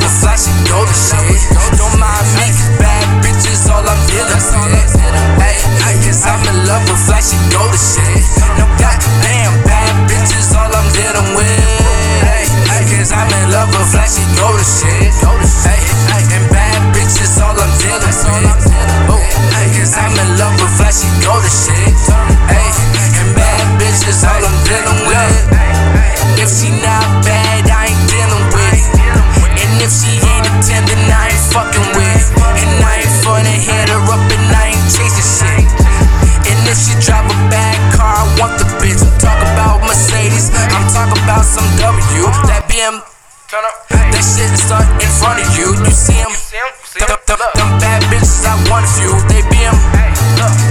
the side, she know the shit. Don't mind me, bad bitches, all I'm dealing with. Ay, cause I'm in love with fly, she know the shit. No goddamn bad bitches, all I'm dealing with. Ay, cause I'm in love with fly, she know the shit. Ay, and bad bitches, all I'm dealing with. Oh, cause I'm in love with fly, she know the shit. Some W. That BM, that shit start in front of you. You see him? Them, them, them bad bitches, I want a few. They BM,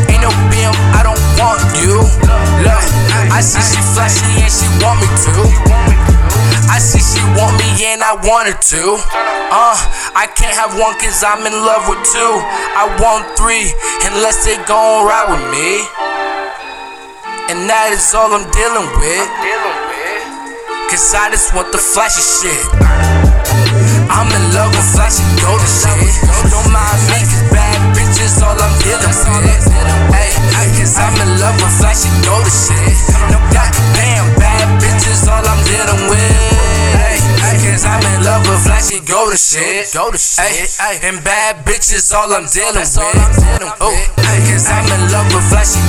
ain't no BM, I don't want you. Look, I see she flashy and she want me to. I see she want me and I want her to. Uh, I can't have one cause I'm in love with two. I want three unless they gon' ride with me. And that is all I'm dealing with. Cause I just want the flashy shit. I'm in love with flashy golden shit. Don't mind me cause bad bitches all I'm dealing with. Hey, cause I'm in love with flashy golden shit. No goddamn bad bitches all I'm dealing with. Hey, cause I'm in love with flashy golden shit. Hey, and bad bitches all I'm dealing with. Oh, cause I'm in love with flashy